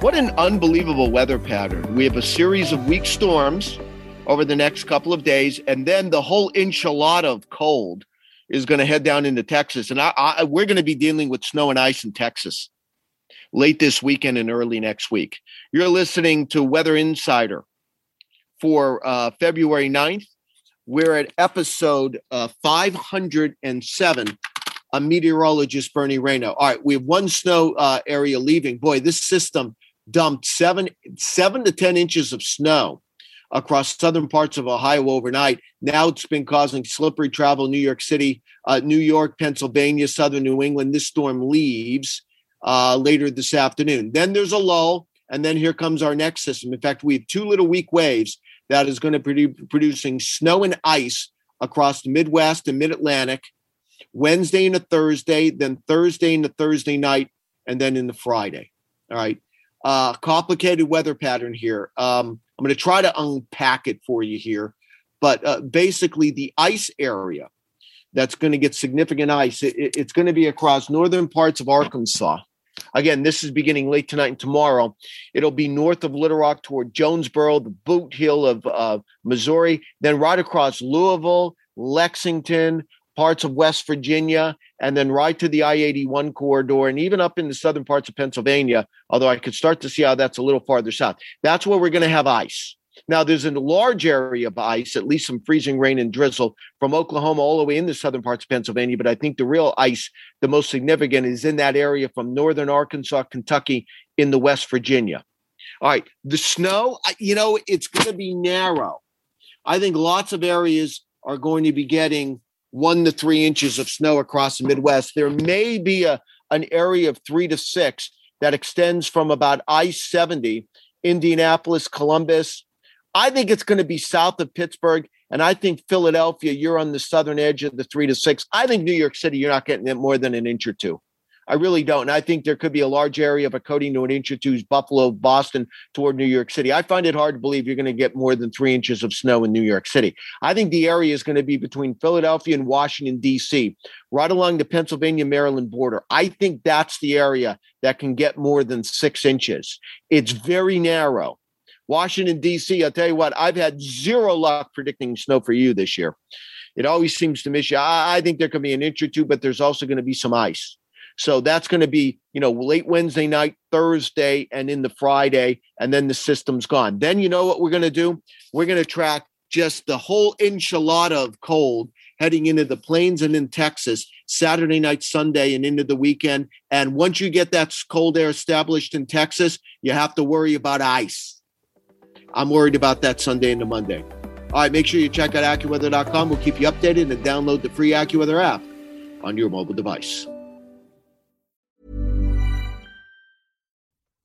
What an unbelievable weather pattern. We have a series of weak storms over the next couple of days, and then the whole enchilada of cold is going to head down into Texas. And I, I, we're going to be dealing with snow and ice in Texas late this weekend and early next week. You're listening to Weather Insider for uh, February 9th. We're at episode uh, 507. I'm meteorologist Bernie Rayno. All right, we have one snow uh, area leaving. Boy, this system dumped seven seven to ten inches of snow across southern parts of Ohio overnight. Now it's been causing slippery travel. New York City, uh, New York, Pennsylvania, southern New England. This storm leaves uh, later this afternoon. Then there's a lull, and then here comes our next system. In fact, we have two little weak waves that is going to be producing snow and ice across the Midwest and Mid Atlantic. Wednesday a Thursday, then Thursday a Thursday night, and then in the Friday. All right. Uh, complicated weather pattern here. Um, I'm going to try to unpack it for you here. But uh, basically, the ice area that's going to get significant ice, it, it's going to be across northern parts of Arkansas. Again, this is beginning late tonight and tomorrow. It'll be north of Little Rock toward Jonesboro, the boot heel of uh, Missouri, then right across Louisville, Lexington, parts of West Virginia, and then right to the I 81 corridor, and even up in the southern parts of Pennsylvania, although I could start to see how that's a little farther south. That's where we're going to have ice. Now, there's a large area of ice, at least some freezing rain and drizzle from Oklahoma all the way in the southern parts of Pennsylvania. But I think the real ice, the most significant, is in that area from northern Arkansas, Kentucky, in the West Virginia. All right, the snow, you know, it's going to be narrow. I think lots of areas are going to be getting one to three inches of snow across the Midwest. There may be a an area of three to six that extends from about I 70, Indianapolis, Columbus, I think it's going to be south of Pittsburgh. And I think Philadelphia, you're on the southern edge of the three to six. I think New York City, you're not getting it more than an inch or two. I really don't. And I think there could be a large area of a coating to an inch or two, Buffalo, Boston toward New York City. I find it hard to believe you're going to get more than three inches of snow in New York City. I think the area is going to be between Philadelphia and Washington, D.C., right along the Pennsylvania Maryland border. I think that's the area that can get more than six inches. It's very narrow. Washington, D.C., I'll tell you what, I've had zero luck predicting snow for you this year. It always seems to miss you. I, I think there could be an inch or two, but there's also going to be some ice. So that's going to be, you know, late Wednesday night, Thursday, and in the Friday, and then the system's gone. Then you know what we're going to do? We're going to track just the whole enchilada of cold heading into the plains and in Texas Saturday night, Sunday, and into the weekend. And once you get that cold air established in Texas, you have to worry about ice. I'm worried about that Sunday into Monday. All right, make sure you check out AccuWeather.com. We'll keep you updated and download the free AccuWeather app on your mobile device.